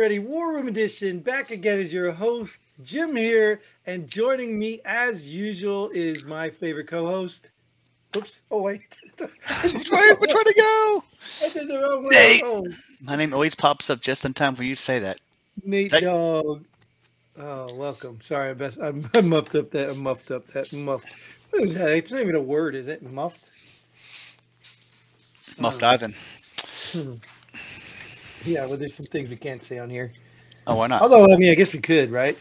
Bullpen Ready War Room Edition. Back again as your host, Jim here, and joining me as usual is my favorite co-host. Oops! Oh wait, which way? Which way to go? I did the wrong way. Nate. Oh, My name always pops up just in time for you to say that. Nate Hey. Dog. Oh, welcome. Sorry, I best I'm, I muffed up that. I muffed up that muffed. What is that? It's not even a word, is it? Muffed. Muffed oh. Ivan. Yeah. Well, there's some things we can't say on here. Oh, why not? Although, I mean, I guess we could, right?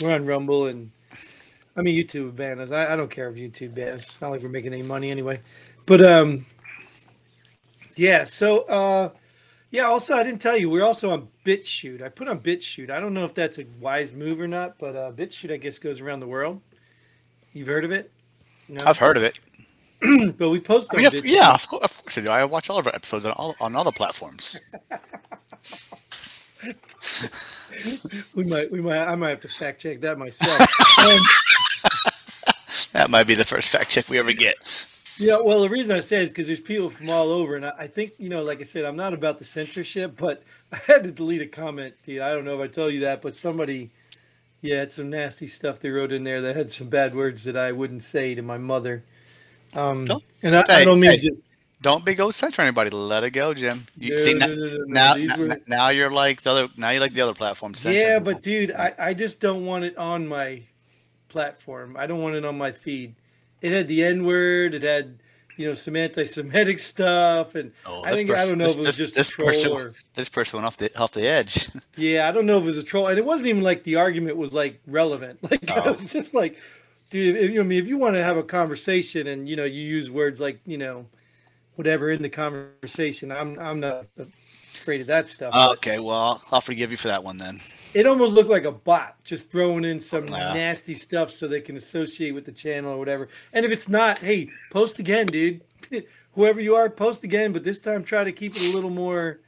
We're on Rumble and I mean, YouTube would ban us. I, I don't care if YouTube bans. It's not like we're making any money anyway. But um, yeah. So uh, yeah. Also, I didn't tell you we're also on BitChute. I put on BitChute. I don't know if that's a wise move or not, but uh, BitChute, I guess, goes around the world. You've heard of it? No? I've heard of it. but we post I on mean, if, yeah, of course, of course I do. I watch all of our episodes on all on other platforms. we might, we might, I might have to fact check that myself. um, That might be the first fact check we ever get. Yeah, well, the reason I say is because there's people from all over, and I, I think you know, like I said, I'm not about the censorship, but I had to delete a comment. Dude, I don't know if I told you that, but somebody, yeah, had some nasty stuff they wrote in there that had some bad words that I wouldn't say to my mother. Um, and I, I don't mean just Don't be go censor anybody. Let it go, Jim. You No, see no, now, no, no, no, now, now, were- now you're like the other. Now you like the other platforms. yeah, but dude, I, I just don't want it on my platform. I don't want it on my feed. It had the N word. It had you know some anti-Semitic stuff, and Oh, I this think I don't know if it this- was this- just this a troll person- or. this person went off the off the edge. Yeah, I don't know if it was a troll, and it wasn't even like the argument was like relevant. Like I Oh. was just like, dude, if, you know, I mean, if you want to have a conversation and you know you use words like you know, whatever in the conversation, I'm I'm not afraid of that stuff. okay, well, I'll forgive you for that one then. it almost looked like a bot just throwing in some Yeah. nasty stuff so they can associate with the channel or whatever. And if it's not, hey, post again, dude. Whoever you are, post again, but this time try to keep it a little more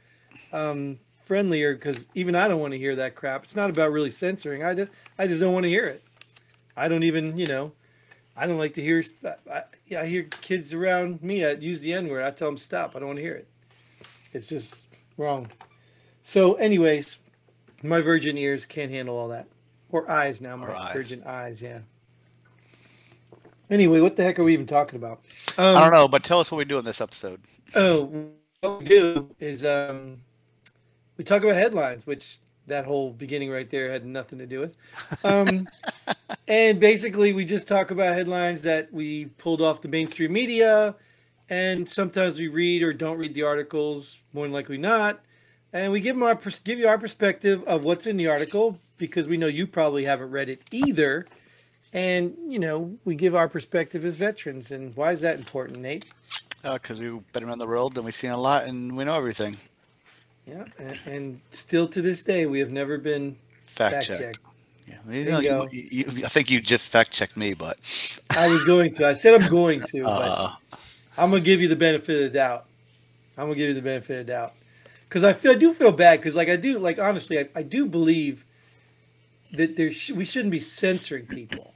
um, friendlier because even I don't want to hear that crap. It's not about really censoring. I just, I just don't want to hear it. I don't even, you know, I don't like to hear. I, I, I hear kids around me I use the N word. I tell them stop. I don't want to hear it. It's just wrong. So, anyways, my virgin ears can't handle all that. Or eyes now. My Or eyes. virgin eyes. Yeah. Anyway, what the heck are we even talking about? Um, I don't know, but tell us what we do in this episode. Oh, what we do is um, we talk about headlines, which that whole beginning right there had nothing to do with. Um, and basically, we just talk about headlines that we pulled off the mainstream media, and sometimes we read or don't read the articles. More than likely not, and we give them our give you our perspective of what's in the article because we know you probably haven't read it either. And you know, we give our perspective as veterans, and why is that important, Nate? Uh, because we've been around the world and we've seen a lot and we know everything. Yeah, and, and still to this day, we have never been fact checked. Yeah, you know, you you, you, I think you just fact checked me, but I was going to. I said I'm going to, but uh, I'm gonna give you the benefit of the doubt. I'm gonna give you the benefit of the doubt because I feel I do feel bad because like I do like honestly I, I do believe that there sh- we shouldn't be censoring people,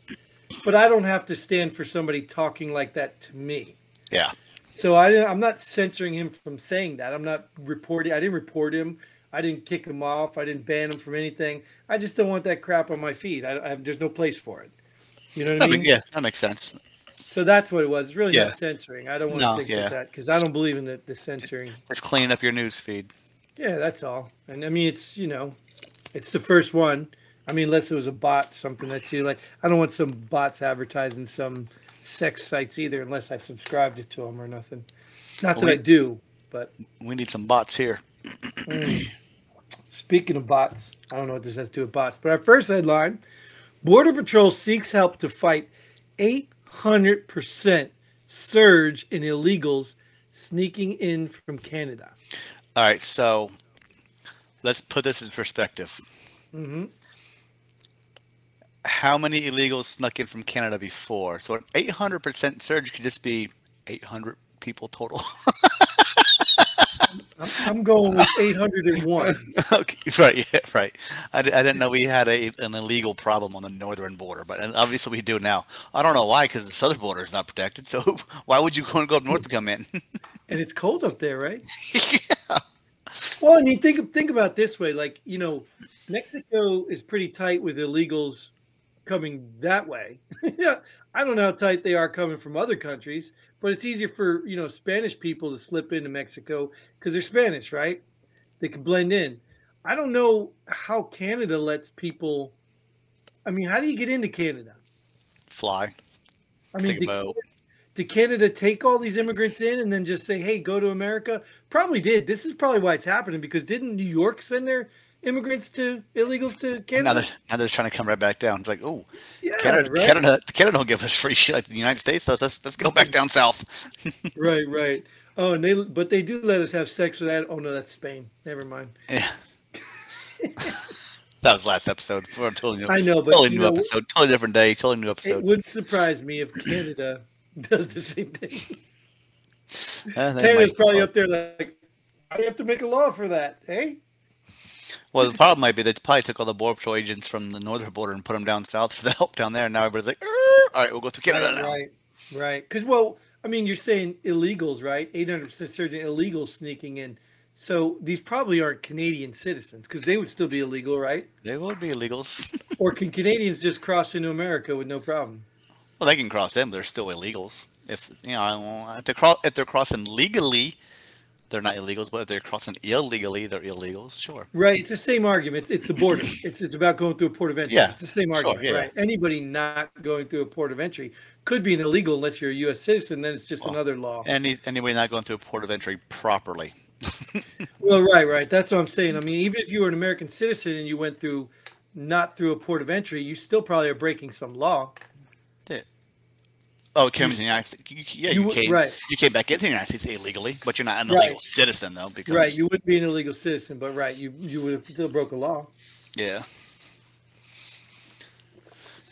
but I don't have to stand for somebody talking like that to me. yeah, So I, I'm not censoring him from saying that. I'm not reporting. I didn't report him. I didn't kick him off. I didn't ban him from anything. I just don't want that crap on my feed. I, I there's no place for it. You know what I mean? yeah, that makes sense. So that's what it was. It's really Yeah. not censoring. I don't want No, to think yeah. like that because I don't believe in the, the censoring. It's cleaning up your news feed. Yeah, that's all. And I mean, it's you know, it's the first one. I mean, unless it was a bot, something that you like. I don't want some bots advertising some sex sites either, unless I subscribed it to them or nothing. Not Well, that I do, but We need some bots here. Mm. Speaking of bots, I don't know what this has to do with bots, but our first headline Border Patrol seeks help to fight 800% surge in illegals sneaking in from Canada. All right, so let's put this in perspective. hmm How many illegals snuck in from Canada before? So an 800% surge could just be 800 people total. I'm, I'm going with 801. okay, right, yeah, right. I, I didn't know we had a, an illegal problem on the northern border, but and obviously we do now. I don't know why, because the southern border is not protected. So why would you go and go up north to come in? And it's cold up there, right? yeah. Well, I mean, think think about this way. Like, you know, Mexico is pretty tight with illegals coming that way. I don't know how tight they are coming from other countries, but it's easier for you know Spanish people to slip into Mexico because they're Spanish, right? They can blend in. I don't know how Canada lets people. I mean, how do you get into Canada? Fly. I mean, did, did Canada take all these immigrants in and then just say, "Hey, go to America"? Probably did. This is probably why it's happening because didn't New York send their immigrants to illegals to Now Canada? they're, now they're trying to come right back down. It's like, oh, Yeah, Canada, right? Canada, Canada don't give us free shit like the United States does. Let's let's go back down south. right, right. Oh, and they but they do let us have sex with that. Oh no, that's Spain. Never mind. Yeah. that was last episode. We're totally new, I know, but totally new know, episode, totally different day, totally new episode. It wouldn't surprise me if Canada does the same thing. Uh, Canada's might- probably up there like, I have to make a law for that, eh? Well, the problem might be they probably took all the border patrol agents from the northern border and put them down south for the help down there. And now everybody's like, "Er, all right, we'll go through Canada now. Right, right. Because well, I mean, you're saying illegals, right? Eight hundred percent certain illegals sneaking in. So these probably aren't Canadian citizens because they would still be illegal, right? They would be illegals. Or can Canadians just cross into America with no problem? well, they can cross them, but they're still illegals. If you know, I don't- if they're cross, if they're crossing legally, they're not illegals. But if they're crossing illegally, they're illegals. Sure. Right. It's the same argument. It's, it's the border. it's it's about going through a port of entry. Yeah, It's the same sure, argument, yeah. right? Anybody not going through a port of entry could be an illegal unless you're a U.S. citizen. Then it's just Well, another law. Any anybody not going through a port of entry properly. Well, right, right. That's what I'm saying. I mean, even if you were an American citizen and you went through not through a port of entry, you still probably are breaking some law. Oh, came to the United States. You, yeah, You you, came. right. You came back into the United States illegally, but you're not an Right. illegal citizen though. Because Right. You wouldn't be an illegal citizen, but right, you you would have still broke a law. yeah.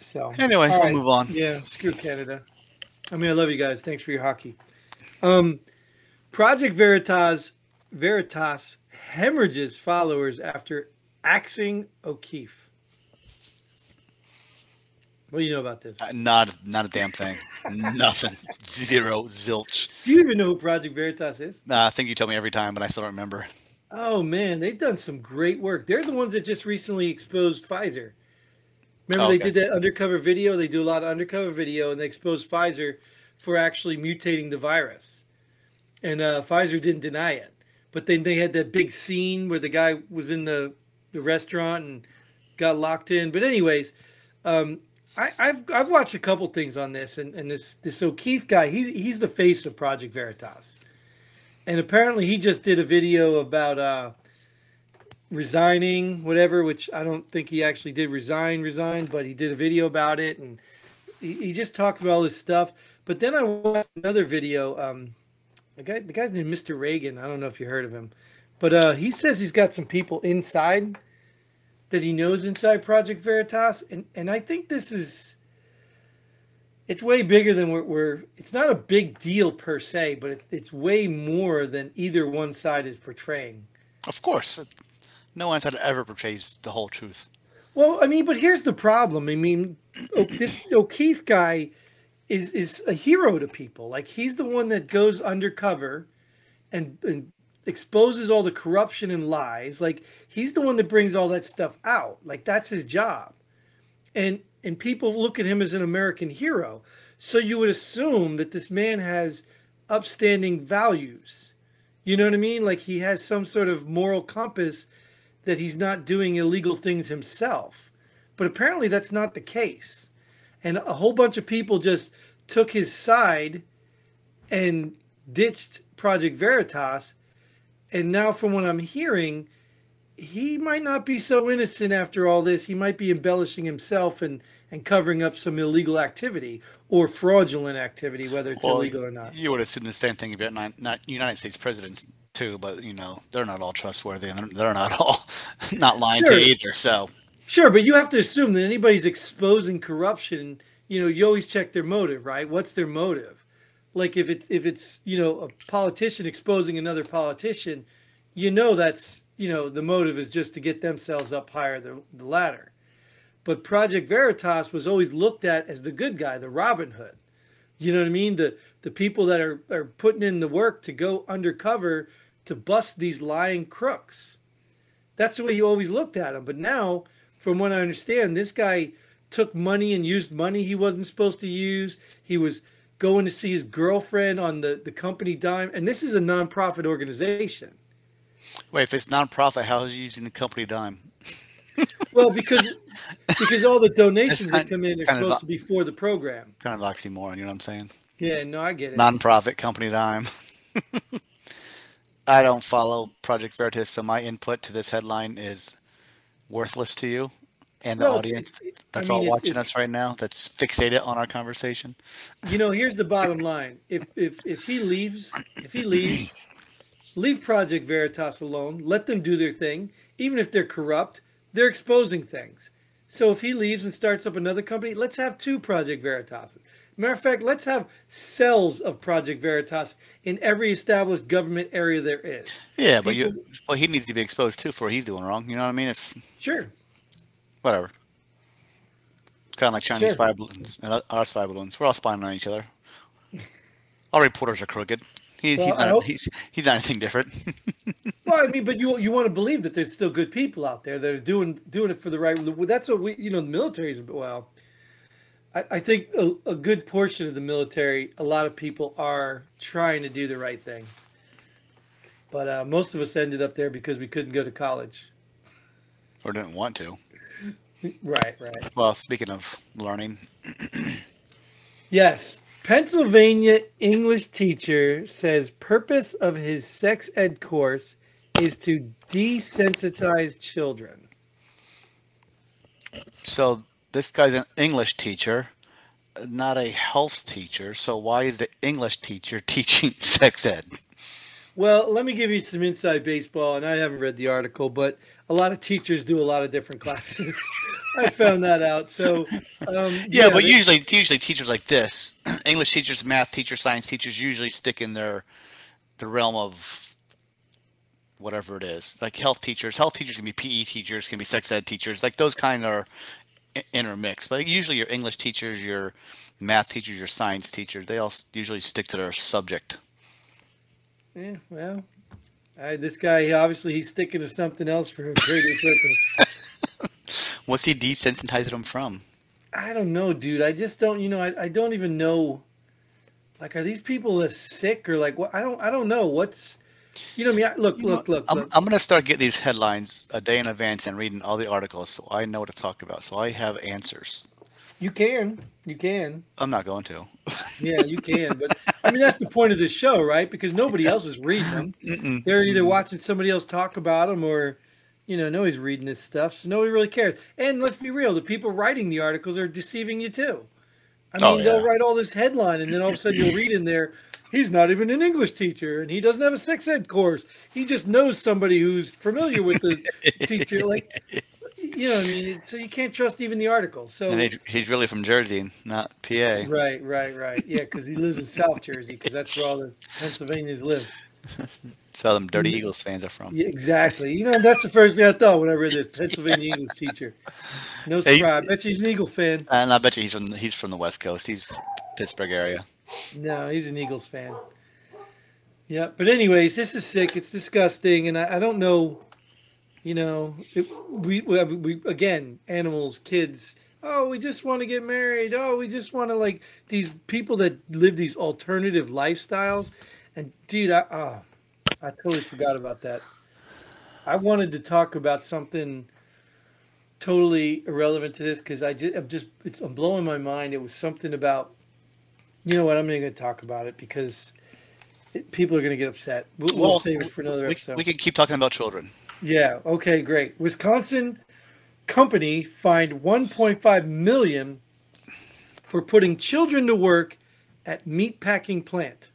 So Anyways, all we'll right. move on. Yeah, screw Canada. I mean, I love you guys. Thanks for your hockey. Um, Project Veritas Veritas hemorrhages followers after axing O'Keefe. What do you know about this? Uh, Not not a damn thing. Nothing. Zero. Zilch. Do you even know who Project Veritas is? Nah, I think you tell me every time, but I still don't remember. Oh man, they've done some great work. They're the ones that just recently exposed Pfizer. Remember Okay. they did that undercover video? They do a lot of undercover video and they exposed Pfizer for actually mutating the virus. And uh, Pfizer didn't deny it. But then they had that big scene where the guy was in the, the restaurant and got locked in. But anyways, um, I, I've I've watched a couple things on this and, and this this O'Keefe guy, he's he's the face of Project Veritas. And apparently he just did a video about uh resigning, whatever, which I don't think he actually did resign, resign, but he did a video about it and he, he just talked about all this stuff. But then I watched another video. Um, the guy, the guy's named Mr. Reagan. I don't know if you heard of him, but uh, he says he's got some people inside that he knows inside Project Veritas, and and I think this is. It's way bigger than we're. we're it's not a big deal per se, but it, it's way more than either one side is portraying. Of course, no one side ever portrays the whole truth. Well, I mean, but here's the problem. I mean, this O'Keefe guy is is a hero to people. Like he's the one that goes undercover and, and exposes all the corruption and lies. Like he's the one that brings all that stuff out. Like that's his job. And and people look at him as an American hero. So you would assume that this man has upstanding values. You know what I mean? Like he has some sort of moral compass that he's not doing illegal things himself. But apparently that's not the case. And a whole bunch of people just took his side and ditched Project Veritas. And now, from what I'm hearing, he might not be so innocent after all this. He might be embellishing himself and, and covering up some illegal activity or fraudulent activity, whether it's Well, illegal or not. You would assume the same thing about not, not United States presidents too, but you know they're not all trustworthy and they're, they're not all not lying Sure. to you either. So Sure, but you have to assume that anybody's exposing corruption, you know, you always check their motive, right? What's their motive? Like if it's if it's, you know, a politician exposing another politician, you know that's, you know, the motive is just to get themselves up higher the, the ladder. But Project Veritas was always looked at as the good guy, the Robin Hood. You know what I mean? The the people that are, are putting in the work to go undercover to bust these lying crooks. That's the way you always looked at them But now, from what I understand, this guy took money and used money he wasn't supposed to use. He was going to see his girlfriend on the, the company dime. And this is a nonprofit organization. Wait, if it's nonprofit, how is he using the company dime? Well, because because all the donations kind- that come in are kind of supposed to be for the program. Kind of oxymoron, you know what I'm saying? Yeah, no, I get it. Nonprofit company dime. I don't follow Project Veritas, so my input to this headline is worthless to you and the audience it's- I that's mean, all watching it's- us right now. That's fixated on our conversation. You know, here's the bottom line: if if if he leaves, if he leaves, leave Project Veritas alone. Let them do their thing. Even if they're corrupt, they're exposing things. So if he leaves and starts up another company, let's have two Project Veritas. Matter of fact, let's have cells of Project Veritas in every established government area there is. Yeah, but you, well, he needs to be exposed too for what he's doing wrong. You know what I mean? If Sure. Whatever, kind of like Chinese Sure. spy balloons and our spy balloons. We're all spying on each other. All reporters are crooked. He, Well, he's not. hope- He's he's not anything different. Well, I mean, but you you want to believe that there's still good people out there that are doing doing it for the right. That's what we, you know, the military is. Well, I, I think a, a good portion of the military, a lot of people are trying to do the right thing, but uh, most of us ended up there because we couldn't go to college. or didn't want to. Right, right. Well, speaking of learning, Yes. Pennsylvania English teacher says purpose of his sex ed course is to desensitize children. so this guy's an English teacher, not a health teacher. So why is the English teacher teaching sex ed? Well, let me give you some inside baseball, and I haven't read the article, but a lot of teachers do a lot of different classes. I found that out. So, um, Yeah, but they- usually, usually teachers like this, English teachers, math teachers, science teachers, usually stick in their the realm of whatever it is. Like health teachers, health teachers can be PE teachers, can be sex ed teachers. Like those kind are intermixed. But usually, your English teachers, your math teachers, your science teachers, they all usually stick to their subject. Yeah, well, I, this guy he- obviously he's sticking to something else for a greater purpose. What's he desensitizing them from? I don't know, dude. I just don't. You know, I, I don't even know. Like, are these people as sick or like what? I don't. I don't know. What's you know? I mean, I, look, You know, look, look, I'm, look. I'm going to start getting these headlines a day in advance and reading all the articles so I know what to talk about. So I have answers. You can, you can. I'm not going to. Yeah, you can. But I mean, that's the point of this show, right? Because nobody else is reading them. Mm-mm. They're either watching somebody else talk about them or, you know, nobody's reading this stuff. So nobody really cares. And let's be real, the people writing the articles are deceiving you too. I oh, mean, Oh, they'll write all this headline and then all of a sudden you'll read in there, he's not even an English teacher and he doesn't have a sex ed course. He just knows somebody who's familiar with the teacher. Like, you know, I mean, so you can't trust even the article. So And he's, he's really from Jersey, not PA. Right, right, right. Yeah, because he lives in South Jersey, because that's where all the Pennsylvanians live. That's them Dirty Eagles fans are from. Yeah, exactly. You know, that's the first thing I thought when I read this Pennsylvania Eagles teacher. No Hey, surprise. I bet you he's an Eagle fan. And I bet you he's from he's from the West Coast. He's Pittsburgh area. No, he's an Eagles fan. Yeah, but anyways, this is sick. It's disgusting, and I, I don't know. You know, it, we, we we again animals, kids. Oh, we just want to get married. Oh, we just want to like these people that live these alternative lifestyles. And dude, I oh, I totally forgot about that. I wanted to talk about something totally irrelevant to this because I just I'm just it's I'm blowing my mind. It was something about you know what? I'm not going to talk about it because it, people are going to get upset. We'll, we'll Well, save it for another We, episode. we can keep talking about children. Yeah. Okay. Great. Wisconsin company fined 1.5 million for putting children to work at meatpacking plant.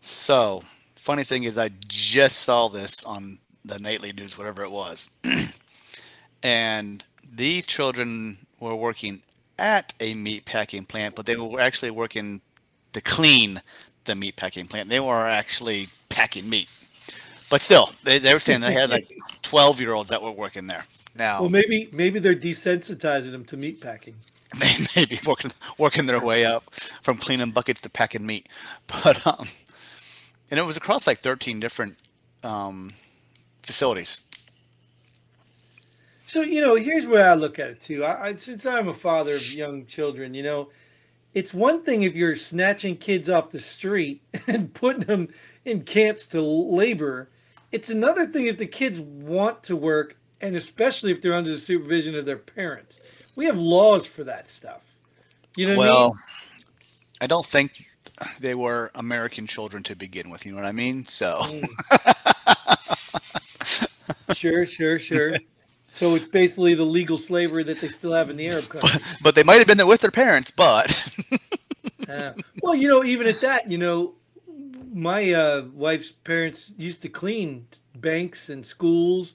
So, funny thing is, I just saw this on the nightly news, whatever it was, and these children were working at a meat packing plant, but they were actually working to clean the meat packing plant. They were actually packing meat, but still, they, they were saying they had like twelve year olds that were working there. Now, Well, maybe maybe they're desensitizing them to meatpacking. may- maybe working working their way up from cleaning buckets to packing meat. But um, and it was across like 13 different um, facilities. So you know, here's where I look at it too. I, I, since I'm a father of young children, you know, it's one thing if you're snatching kids off the street and putting them in camps to labor. It's another thing if the kids want to work, and especially if they're under the supervision of their parents. We have laws for that stuff. You know. well, I, mean? I don't think they were American children to begin with. You know what I mean? So. Mm. sure, sure, sure. So it's basically the legal slavery that they still have in the Arab countries. But, but they might have been there with their parents, but. uh, well, you know, even at that, you know, my uh, wife's parents used to clean banks and schools,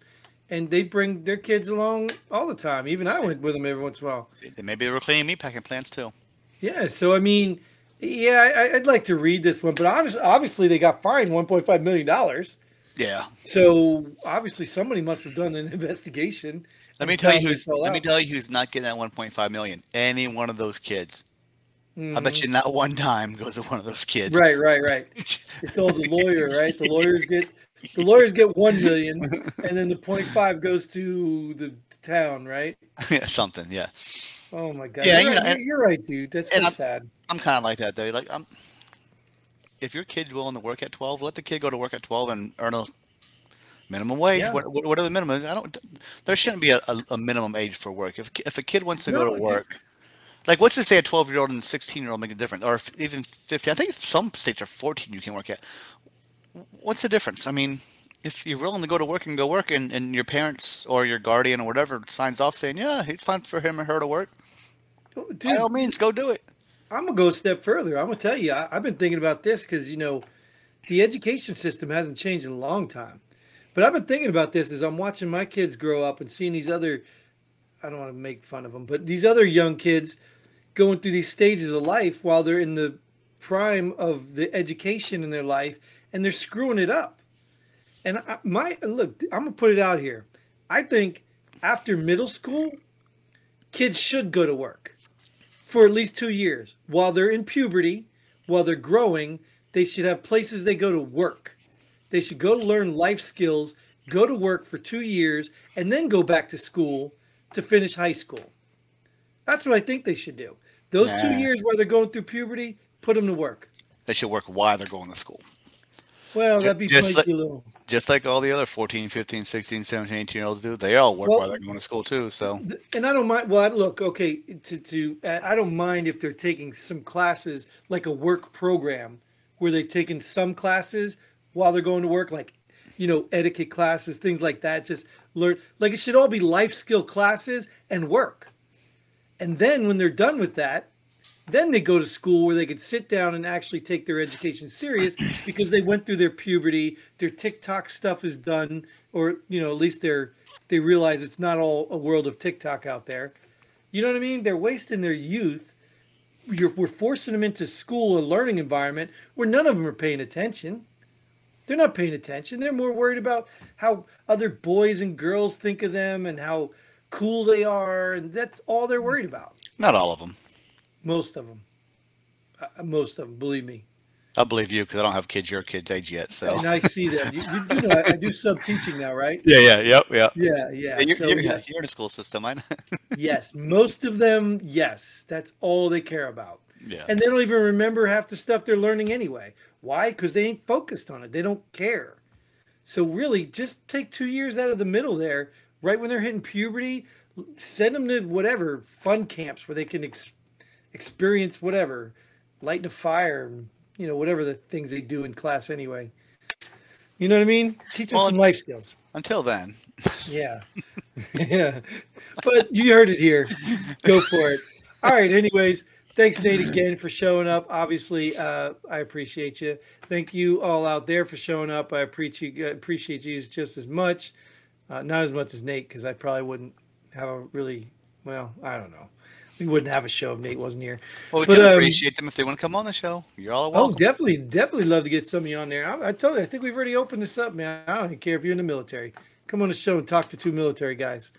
and they bring their kids along all the time. Even I went with them every once in a while. Maybe they were cleaning meat packing plants too. Yeah, so I mean, yeah, I, would like to read this one, but honestly, obviously they got fined 1.5 million dollars. Yeah. So obviously somebody must have done an investigation. Let me tell you who's. Let out. me tell you who's not getting that 1.5 million. Any one of those kids. Mm-hmm. I bet you not one time goes to one of those kids. Right, right, right. it's all the lawyer, right? The lawyers get the lawyers get one million, and then the five goes to the town, right? yeah, something. Yeah. Oh my god. Yeah, you're, you know, right, you're right, dude. That's so I'm, sad. I'm kind of like that though. Like I'm if your kid's willing to work at 12, let the kid go to work at 12 and earn a minimum wage. Yeah. What, what, are the minimums? I don't. There shouldn't be a, a, a, minimum age for work. If if a kid wants to no, go to work, like what's to say a 12 year old and a 16 year old make a difference, or even 15? I think some states are 14 you can work at. What's the difference? I mean, if you're willing to go to work and go work, and, and your parents or your guardian or whatever signs off saying, yeah, it's fine for him or her to work, Dude, by all means, go do it. I'm gonna go a step further. I'm gonna tell you, I, have been thinking about this because you know, the education system hasn't changed in a long time. But I've been thinking about this as I'm watching my kids grow up and seeing these other. I don't want to make fun of them, but these other young kids going through these stages of life while they're in the prime of the education in their life, and they're screwing it up. And I, my look, I'm gonna put it out here. I think after middle school, kids should go to work for at least two years. While they're in puberty, while they're growing, they should have places they go to work. They should go to learn life skills, go to work for two years, and then go back to school to finish high school. That's what I think they should do. Those nah. two years where they're going through puberty, put them to work. They should work while they're going to school. Well, that'd be just like, little. Just like all the other 14, 15, 16, 17, 18 year olds do. They all work well, while they're going to school too. So, and I don't mind. Well, I, look, okay, to, to, uh, I don't mind if they're taking some classes like a work program where they're taking some classes while they're going to work, like, you know, etiquette classes, things like that. Just learn, like, it should all be life skill classes and work. And then when they're done with that, then they go to school where they could sit down and actually take their education serious because they went through their puberty, their TikTok stuff is done, or you know, at least they're they realize it's not all a world of TikTok out there. You know what I mean? They're wasting their youth. You're, we're forcing them into school a learning environment where none of them are paying attention. They're not paying attention. They're more worried about how other boys and girls think of them and how cool they are, and that's all they're worried about. Not all of them. Most of them. Uh, most of them, believe me. I believe you because I don't have kids your kids' age yet. So and I see that. You, you, you know, I, do sub teaching now, right? Yeah, yeah, yep, yeah. Yeah, yeah. you're, so, you're, yeah. you're in a school system, I know. yes, most of them, yes. That's all they care about. Yeah. And they don't even remember half the stuff they're learning anyway. Why? Because they ain't focused on it. They don't care. So really, just take two years out of the middle there, right when they're hitting puberty. Send them to whatever fun camps where they can. Ex- experience whatever, lighting a fire, you know, whatever the things they do in class anyway. You know what I mean? Teach them well, some life skills. Until then. Yeah. yeah. But you heard it here. Go for it. All right. Anyways, thanks, Nate, again for showing up. Obviously, uh, I appreciate you. Thank you all out there for showing up. I appreciate you, appreciate you just as much. Uh, not as much as Nate, because I probably wouldn't have a really well, I don't know we wouldn't have a show if Nate wasn't here. Well, we but, um, appreciate them if they want to come on the show. You're all oh, welcome. Oh, definitely, definitely love to get some of you on there. I, I told you, I think we've already opened this up, man. I don't care if you're in the military. Come on the show and talk to two military guys.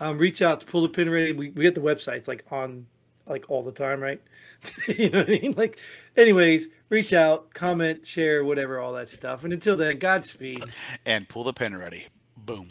Um, reach out to Pull the Pin Ready. We, we get the website. It's like on like all the time, right? you know what I mean? Like, anyways, reach out, comment, share, whatever, all that stuff. And until then, Godspeed. And pull the pin ready. Boom.